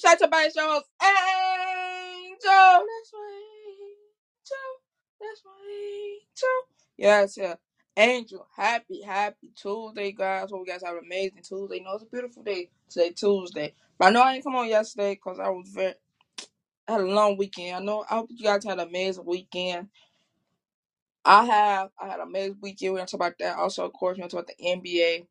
To Shot By Show's Angel. That's my angel. That's my angel. Yes, yeah. Angel, happy, happy Tuesday, guys. Hope you guys have an amazing Tuesday. Know, it's a beautiful day today, Tuesday. But I know I didn't come on yesterday because I was very, had a long weekend. I know, I hope you guys had an amazing weekend. I have, I had an amazing weekend. We're going to talk about that. Also, of course, we're going to talk about the NBA,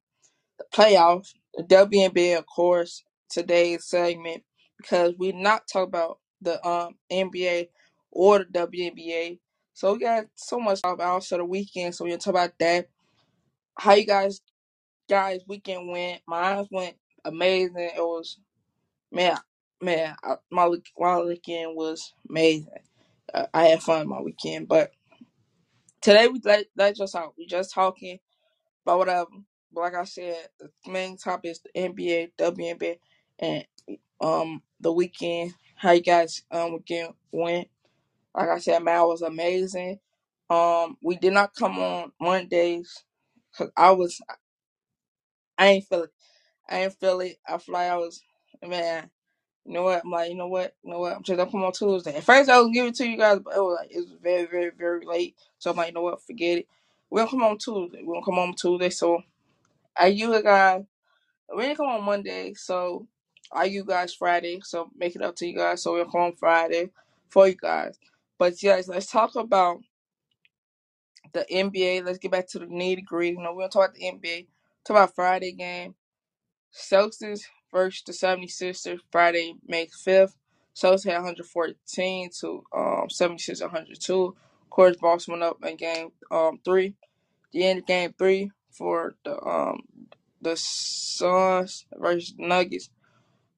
the playoffs, the WNBA, of course, today's segment because we not talk about the um NBA or the WNBA. So we got so much talk about also the weekend. So we're gonna talk about that. How you guys guys weekend went. Mine went amazing. It was man man I, my my weekend was amazing. I had fun my weekend, but today we let let just talk. We just talking about whatever. But like I said, the main topic is the NBA, WNBA, and um the weekend. How you guys um weekend went? Like I said, man, was amazing. Um, we did not come on Mondays because I was I ain't feel it. I ain't feel it. I feel like I was man. You know what? I'm like, you know what? You know what? I'm just gonna come on Tuesday. At first, I was giving it to you guys, but it was like it was very, very, very late. So I'm like, you know what? Forget it. We're gonna come on Tuesday. We're gonna come on Tuesday. So I you guys. We didn't come on Monday, so I you guys Friday. So make it up to you guys. So we're home Friday for you guys. But yes, let's talk about the NBA. Let's get back to the nitty gritty. You know, we're gonna talk about the NBA. Talk about Friday game. Celtics versus the 76ers. Friday, May 5th. Celtics had 114 to um 76 102. Of course, Boston went up in game um three. The end of game three for the um the Suns versus Nuggets.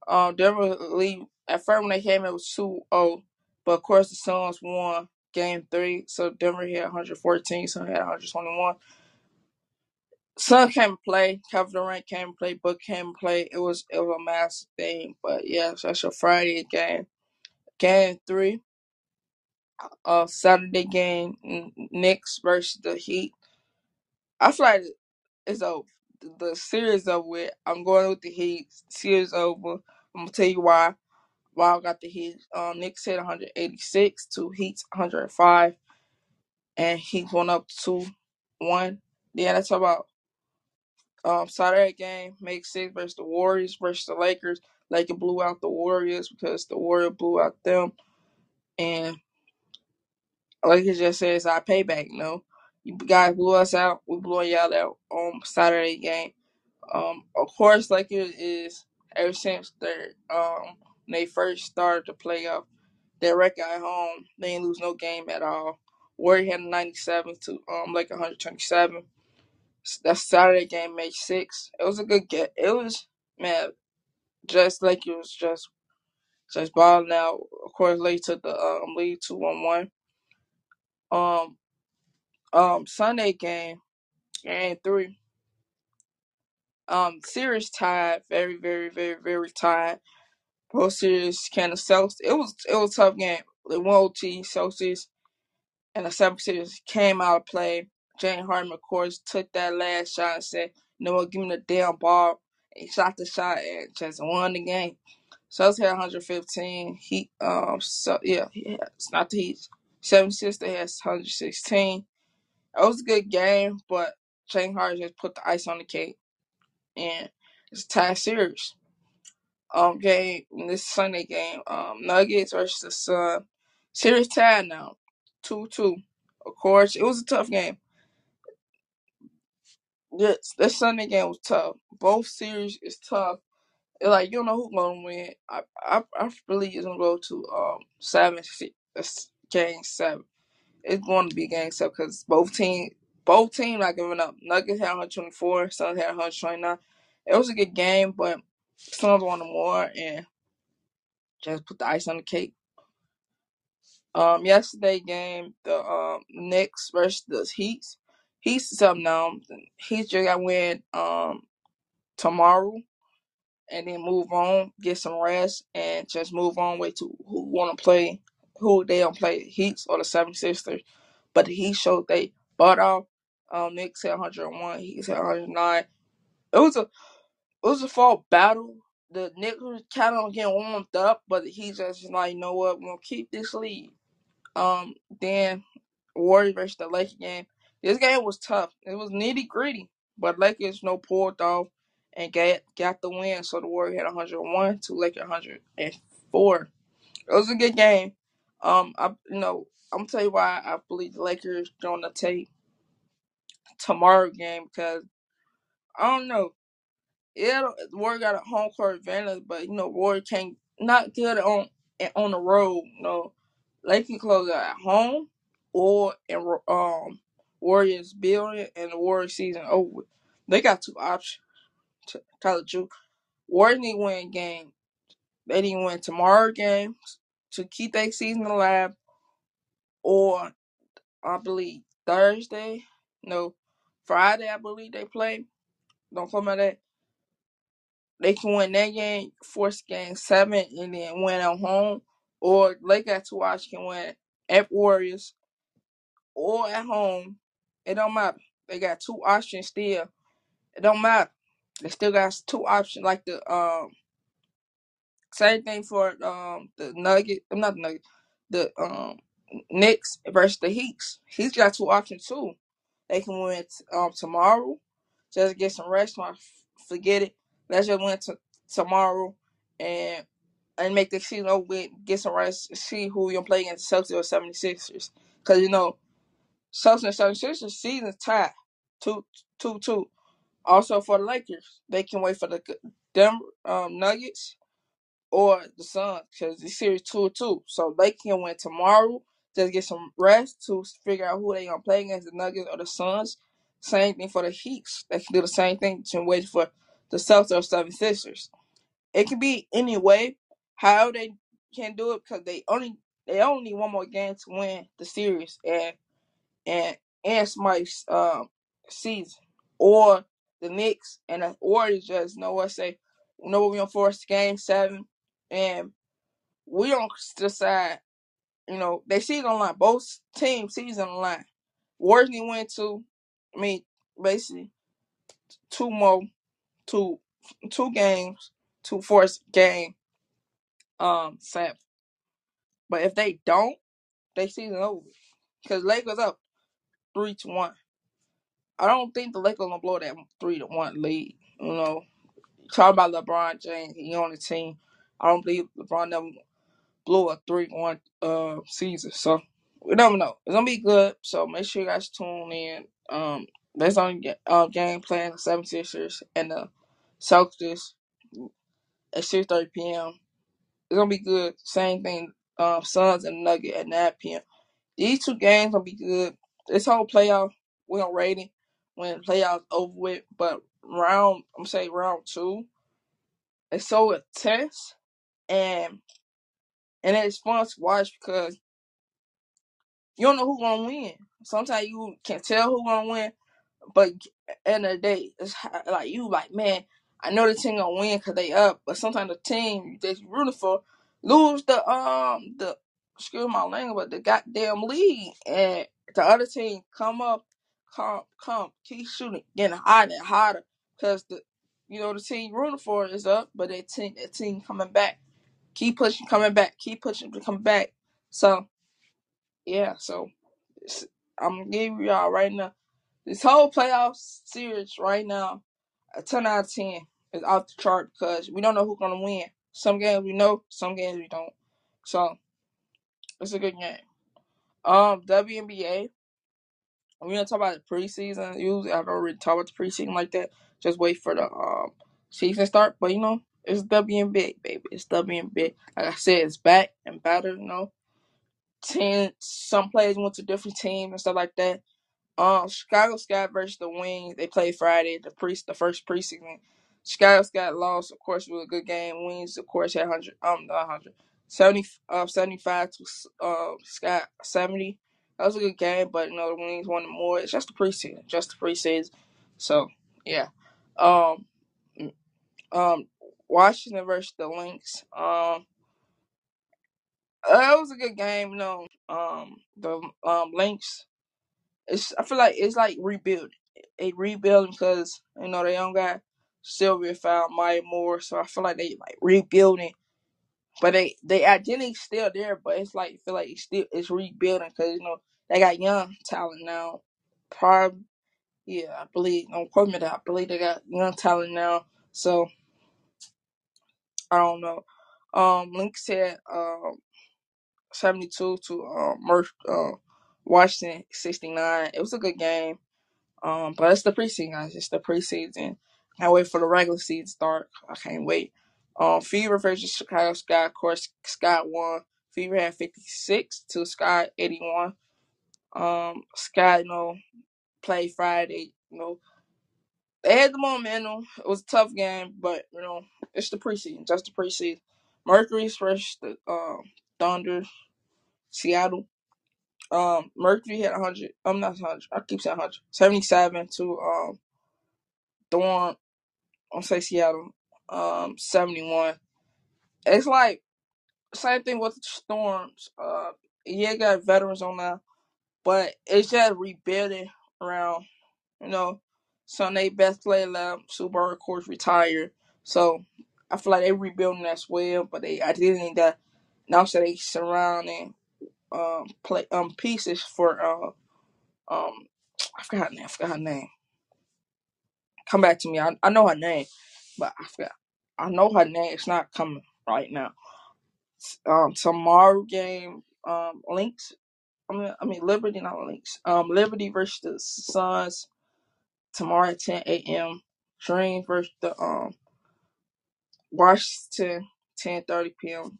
Um, lead at first when they came it was 2-0, but of course the Suns won game three, so Denver had 114, Sun had 121. Sun came and play, Kevin Durant came and play, Book came and play. It was it was a massive thing, but yeah, so that's your Friday game. Game three, uh, Saturday game, Knicks versus the Heat. I feel like it's over. The series over with. I'm going with the Heat. Series over. I'm gonna tell you why. Wild got the Heat. Um, Knicks hit 186 to Heat's 105, and Heat went up two one. Yeah, that's about um Saturday game. Make six versus the Warriors versus the Lakers. Lakers blew out the Warriors because the Warriors blew out them, and Lakers just says I payback. No, you guys blew us out. We blew y'all out on Saturday game. Um, of course, Lakers is ever since their um they first started the playoff Their record at home, they didn't lose no game at all. Warrior had a 97 to um like 127. That Saturday game made six. It was a good get. It was man, just like it was just just balling out. Of course, late to the um lead two one one. Um um Sunday game, game three. Um series tied, very very very very tied. Both series kind of self. It was it was a tough game. The one OT Celtics and the 76ers came out of play. James Harden, of course, took that last shot and said, "You know? Give me the damn ball." He shot the shot and just won the game. Celtics had 115. He um so yeah, yeah, it's not the Heat. 76 they had 116. It was a good game, but James Harden just put the ice on the cake, and it's a tie series. Um, game this Sunday game, um, Nuggets versus the Sun. Series tied now, two two. Of course, it was a tough game. This this Sunday game was tough. Both series is tough. It's like you don't know who's gonna win. I I I believe it's gonna go to um seven six, game seven. It's going to be game seven because both team both team not giving up. Nuggets had 124, Suns had 129. It was a good game, but Suns wanted more, and Just put the ice on the cake. Um, yesterday game, the um Knicks versus the Heat. Heat's is up now. Heat just got win um tomorrow and then move on, get some rest, and just move on way to who want to play, who they don't play, Heats or the Seven Sisters. But the Heat showed they butt off. Um, Knicks had 101, He said 109. It was a it was a fall battle. The Knicks were kind of getting warmed up, but he just like, you know what, we're gonna keep this lead. Um, then Warriors versus the Lakers game. This game was tough. It was nitty gritty, but Lakers no pulled off and got got the win. So the Warriors had 101 to Lakers 104. It was a good game. Um, I you know I'm gonna tell you why I believe the Lakers gonna take tomorrow game because I don't know. Yeah, Warrior got a home court advantage, but you know Warrior can't not good on on the road. You know, they can close at home or in um Warriors building and the Warriors season over. They got two options. Tell the truth, Warriors need win game. They need to win tomorrow game to keep their season alive, or I believe Thursday, no, Friday. I believe they play. Don't call me that They can win that game, force game seven, and then win at home. Or Lakers to watch can win at Warriors or at home. It don't matter. They got two options still. It don't matter. They still got two options. Like the um same thing for um the Nugget. I'm not the Nugget. The um Knicks versus the Heats. He's got two options too. They can win um tomorrow. Just get some rest. My Forget it. Let's just win t- tomorrow and and make the season over with. Get some rest. See who you're playing against the Celtics or 76ers. Because you know Celtics and 76ers season tied two two two. Also for the Lakers, they can wait for the Denver um, Nuggets or the Suns because the series two two. So they can win tomorrow. Just get some rest to figure out who they gonna play against the Nuggets or the Suns. Same thing for the Heats. They can do the same thing to wait for the Celtics or 76ers. It can be any way. How they can do it because they only they only need one more game to win the series and and and Smite's um season. Or the Knicks and the Warriors just know what say, you know what we gonna force game seven and we don't decide, you know, they it on line. Both teams season on line. Warriors need to. I mean, basically two more, two two games, two game, um, seven. But if they don't, they season over. Cause Lakers up three to one. I don't think the Lakers gonna blow that three to one lead. You know, talk about LeBron James, he on the team. I don't believe LeBron never blew a three one uh season. So we never know. It's gonna be good. So make sure you guys tune in. Um, that's on uh, game plan the Seven Sixers and the Celtics at six thirty p.m. It's gonna be good. Same thing. Um, Suns and Nugget at nine p.m. These two games gonna be good. This whole playoff we don't rate it when the playoffs over with. But round I'm saying round two, it's so intense and and it's fun to watch because you don't know who's gonna win. Sometimes you can't tell who's gonna win, but end of the day, it's like you like, man, I know the team gonna win because they up, but sometimes the team that you rooting for lose the um the excuse my language, but the goddamn lead, and the other team come up, come come keep shooting, getting hotter and hotter because the you know the team rooting for is up, but that team that team coming back, keep pushing, coming back, keep pushing, to come back. So yeah, so I'm giving y'all right now. This whole playoff series right now, a 10 out of 10 is off the chart because we don't know who's to win. Some games we know, some games we don't. So, it's a good game. Um, WNBA, we don't talk about the preseason. Usually, I don't really talk about the preseason like that. Just wait for the um season start. But, you know, it's WNBA, baby. It's WNBA. Like I said, it's back and better, you know. Ten, some players went to different teams and stuff like that. Um, Chicago Sky versus the Wings. They played Friday, the pre the first preseason. Chicago Sky lost, of course, it was a good game. Wings, of course, had hundred um not hundred. 70, uh, 75 to uh, Scott 70. That was a good game, but you know the Wings wanted more. It's just the preseason, just the preseason. So yeah, um, um, Washington versus the Lynx. Um, uh, it was a good game. You know, um, the um Lynx. It's I feel like it's like rebuilding. They rebuilding because you know they don't got Sylvia Fowles Maya Moore, so I feel like they like rebuilding But they they identity's still there, but it's like feel like it's still it's rebuilding because you know they got young talent now. Probably, yeah, I believe. Don't quote me that. I believe they got young talent now. So I don't know. Um, Link said um seventy two to um Merc uh, Washington sixty nine. It was a good game. Um, but it's the preseason, guys. It's the preseason. Can't wait for the regular season to start. I can't wait. Um, Fever versus Chicago Sky. Of course, Sky won. Fever had 56 to Sky 81. Um, Sky, you know, played Friday. You know, they had the momentum. It was a tough game, but you know, it's the preseason. Just the preseason. Mercury's versus the um, Thunder. Seattle. Um, Mercury had 100. I'm not 100. I keep saying 100. 77 to um, Thorn I'll say Seattle. Um, seventy one. It's like same thing with the Storms. Uh, yeah, got veterans on now, but it's just rebuilding around. You know, Sunday best player left. Sue Bird, of course, retired. So I feel like they're rebuilding as well, but they I didn't that now so they surrounding um play um pieces for uh um I forgot her name. I forgot her name. Come back to me. I I know her name, but I forgot. I know her name. It's not coming right now. Um, tomorrow game. Um, Lynx. I mean, I mean Liberty, not Lynx. Um, Liberty versus the Suns tomorrow at 10 a.m. Dream versus the um Washington 10:30 p.m.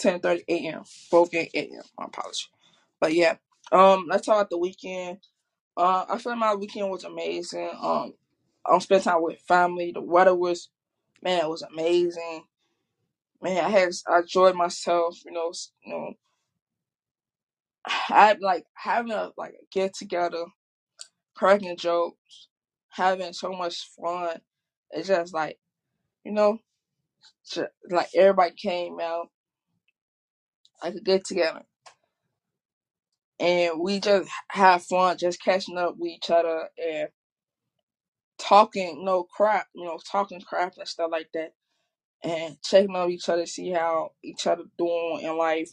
10:30 a.m. Both game 8 a.m. My apology. But yeah. Um, let's talk about the weekend. Uh, I feel my weekend was amazing. Um, I spent time with family. The weather was, man, it was amazing. Man, I had I enjoyed myself. You know, you know, I like having a like a get together, cracking jokes, having so much fun. It's just like you know, like everybody came out like a get together, and we just have fun, just catching up with each other and talking no crap, you know, talking crap and stuff like that, and checking on each other, see how each other doing in life.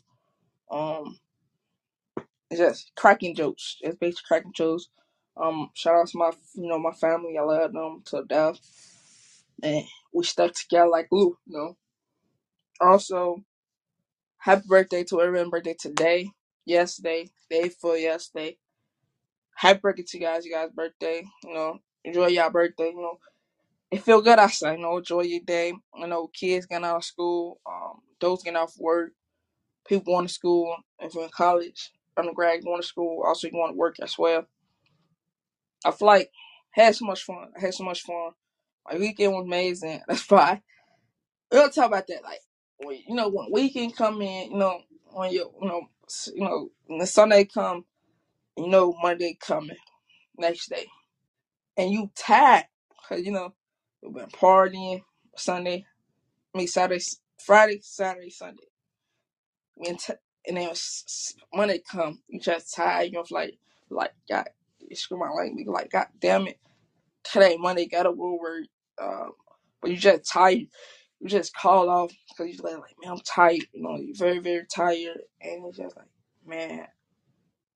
Um, just cracking jokes. It's basically cracking jokes. Um, shout out to my, you know, my family. I love them to death, and we stuck together like glue. You know. Also, happy birthday to everyone birthday today, yesterday, day before yesterday. Happy birthday to you guys. You guys' birthday. You know, enjoy your birthday. You know, it feel good outside. You know, enjoy your day. You know, kids getting out of school. Um, those getting off work. People going to school. If you're in college, undergrad going to school. Also, want to work as well I feel like I had so much fun. I had so much fun. My weekend was amazing. That's why we'll talk about that. Like, when, you know, when weekend come in, you know, when you, you know, you know, when the Sunday come, you know, Monday coming next day, and you tired because you know you've been partying Sunday, I mean Saturday, Friday, Saturday, Sunday, and, t- and then Monday come, you just tired. You know, like, like God, screw my language. Like, God damn it today Monday got a work, um, but you just tired. You just call off because you're like, like, man, I'm tired. You know, you're very, very tired, and it's just like, man,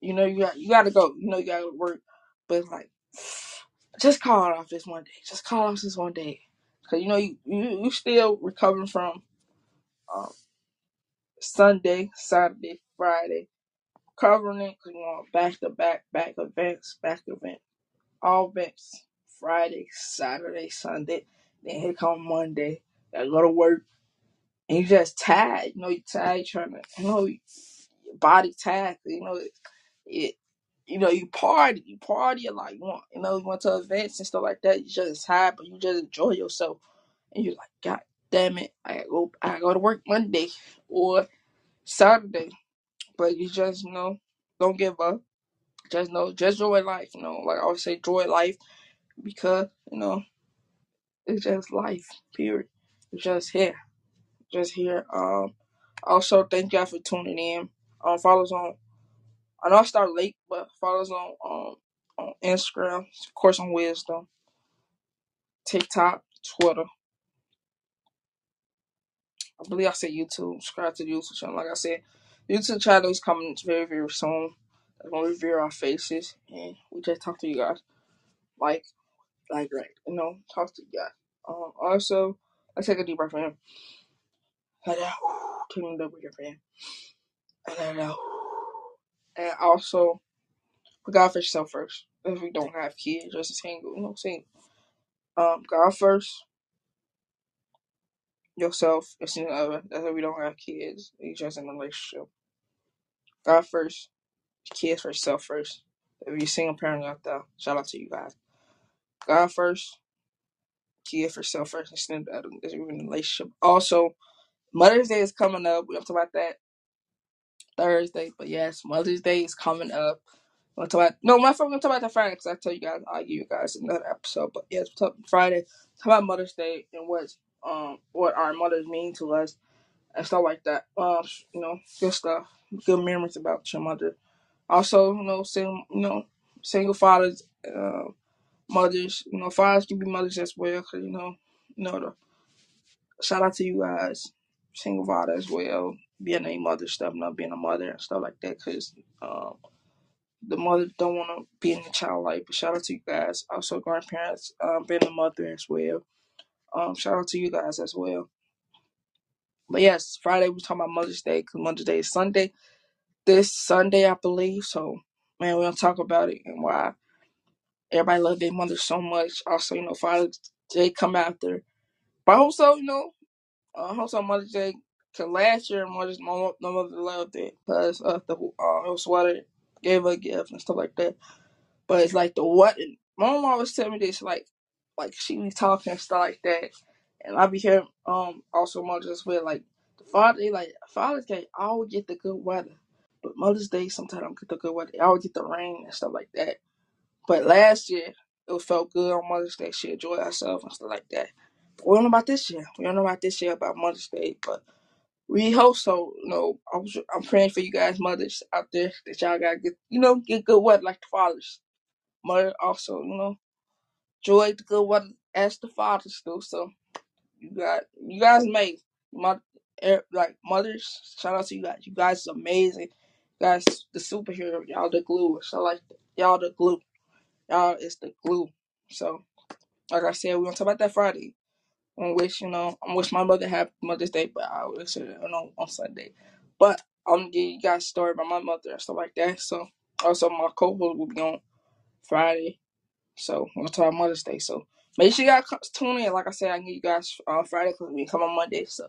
you know, you got you got to go. You know, you got to work, but it's like, just call it off this one day. Just call off this one day, because you know you you you still recovering from um, Sunday, Saturday, Friday, covering it because you know back to back, back events, back events all events Friday, Saturday, Sunday. Then here come Monday. Gotta go to work. And you just tired. You know, you tired trying to, you know, your body tired. You know, it, you know, you party. You party a lot. You want, you know, you went to events and stuff like that. You just tired, but you just enjoy yourself. And you're like, God damn it. I go, I gotta go to work Monday. Or Saturday. But you just you know, don't give up. Just know, just enjoy life. You know, like I always say, enjoy life because you know it's just life. Period. It's just here, just here. Um. Also, thank y'all for tuning in. Um, follow us on. I know I start late, but follow us on um on Instagram, of course on Wisdom, TikTok, Twitter. I believe I said YouTube. Subscribe to the YouTube channel. Like I said, YouTube channel is coming very very soon. It's gonna reveal our faces, and we just talk to you guys like like right, you know, talk to you guys. Um, also, let's take a deep breath in. Let out. Take a deep breath in. And let out. And also, put God first, yourself first. If we don't have kids, just single, you know, single. Um, God first, yourself, your significant other. That's if we don't have kids. You just in a relationship. God first, kids first, self first. If you're single parent out there, shout out to you guys. God first, kids first, self first, and. That's if you're in a relationship. Also, Mother's Day is coming up. We'll talk about that Thursday. But yes, Mother's Day is coming up. We'll talk about no, my friend. We'll talk about that Friday because I tell you guys, I'll give you guys another episode. But yes, we'll talk Friday. Talk about Mother's Day and what um what our mothers mean to us and stuff like that. Um, you know, good stuff, good memories about your mother. Also, you know, sing, you know, single fathers, uh, mothers. You know, fathers can be mothers as well. Cause you know, you know, the shout out to you guys, single father as well, being a mother stuff, not being a mother and stuff like that. Cause um, the mother don't want to be in the child life. But shout out to you guys. Also, grandparents, um, being a mother as well. Um, shout out to you guys as well. But yes, Friday we talking about Mother's Day because Mother's Day is Sunday this Sunday, I believe. So, man, we're gonna talk about it and why everybody love their mother so much. Also, you know, Father's Day come after, but also, you know, uh, also Mother's Day. Cause last year, Mother's my, my mother loved it because of the uh, was gave her a gift and stuff like that. But it's like the what my mom always tell me this, like, like she be talking and stuff like that, and I be hearing um also mothers well, like the father, they like Father's Day, I always get the good weather, but Mother's Day sometimes I don't get the good weather. I always get the rain and stuff like that. But last year it felt good on Mother's Day. She enjoyed herself and stuff like that. But we don't know about this year. We don't know about this year about Mother's Day, but we hope so. You know, I was, I'm praying for you guys, mothers out there, that y'all got get, you know, get good weather like the fathers. Mother also, you know enjoy the good weather as the fathers do. So you got you guys made my er, like mothers. Shout out to you guys. You guys is amazing. You guys, the superhero. Y'all the glue. So like y'all the glue. Y'all is the glue. So like I said, we're gonna talk about that Friday. On which you know, I wish my mother happy Mother's Day, but I wish it on on Sunday. But I'm gonna give you guys a story about my mother and stuff like that. So also my co-host will be on Friday so we're gonna talk about Mother's Day. So make sure you guys tune in. Like I said, I get you guys on Friday because we come on Monday. So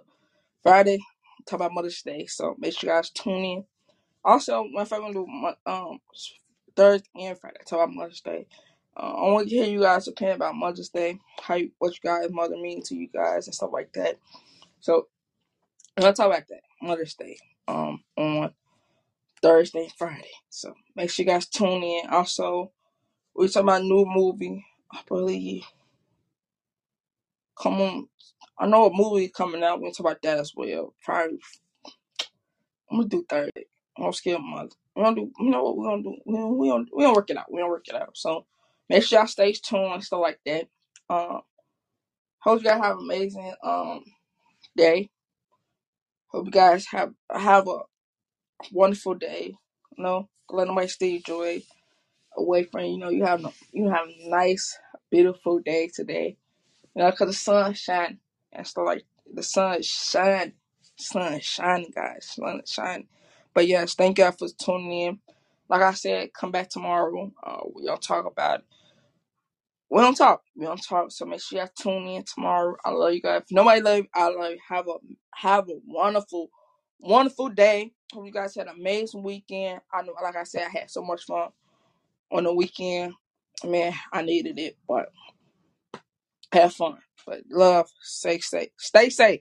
Friday, talk about Mother's Day. So make sure you guys tune in. Also, my gonna do um Thursday and Friday, talk about Mother's Day. Uh, I want to hear you guys' opinion about Mother's Day, how you, what you guys' mother mean to you guys and stuff like that. So gonna talk about that Mother's Day um on Thursday and Friday. So make sure you guys tune in. Also, we talking about new movie. I believe Come on. I know a movie coming out. We'll talk about that as well. Probably, I'm gonna do Thursday. I'm gonna skip month. We're gonna do. You know what we're gonna do? We we gonna, we gonna work it out. We gonna work it out. So make sure y'all stay tuned and stuff like that. Um, hope you guys have an amazing um day. Hope you guys have have a wonderful day. You know, let nobody steal joy away from you. You know, you have you have a nice, beautiful day today. You know, cause the sun shine and stuff like the sun shine, sun shining, guys, sun shining. But yes, thank y'all for tuning in. Like I said, come back tomorrow. Uh, we gonna talk about. It. We don't talk. We don't talk. So make sure y'all tune in tomorrow. I love you guys. If nobody love you, I love you. Have a have a wonderful, wonderful day. Hope you guys had an amazing weekend. I know, like I said, I had so much fun on the weekend. Man, I needed it, but have fun. But love, stay safe. Stay safe.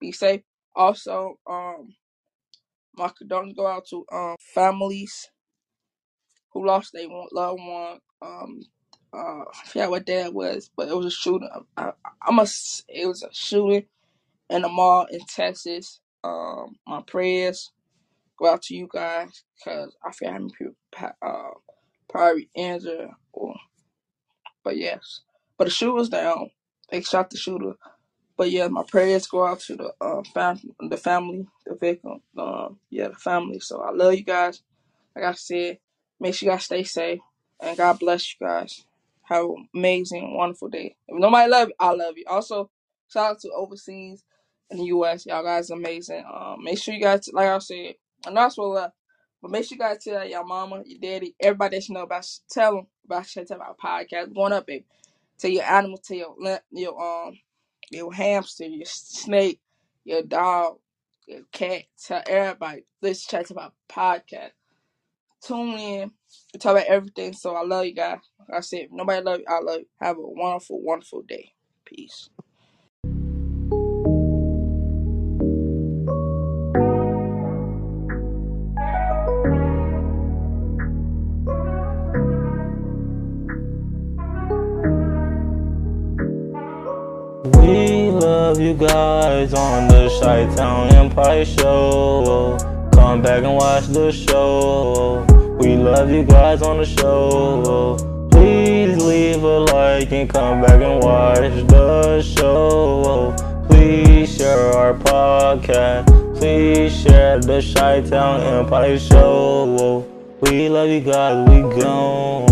Be safe. Also, um, My condolences go out to um families who lost their loved one. Um, uh, I forgot what it was, but it was a shooting. I, I must. It was a shooting in a mall in Texas. Um, my prayers go out to you guys because I feel how many people uh, probably injured. Or, but yes, but the shooter's down. They shot the shooter. But yeah, my prayers go out to the uh, fam- the family, the victim. Um, yeah, the family. So I love you guys. Like I said, make sure you guys stay safe and God bless you guys. Have an amazing, wonderful day. If nobody love you, I love you. Also, shout out to overseas in the US. Y'all guys are amazing. Um, make sure you guys, like I said, know I spoke love, but make sure you guys tell your mama, your daddy, everybody that you know about. Tell them about Shut Up Our podcast. Going up, baby. Tell your animal, tell your your um your hamster, your snake, your dog, your cat. Tell everybody. Let's chat about podcast tune in. We talk about everything. So I love you guys. Like I said, if nobody love you, I love you. Have a wonderful, wonderful day. Peace. Guys on the Chi Town Empire Show. Come back and watch the show. We love you guys on the show. Please leave a like and come back and watch the show. Please share our podcast. Please share the Chi Town Empire Show. We love you guys. We gone.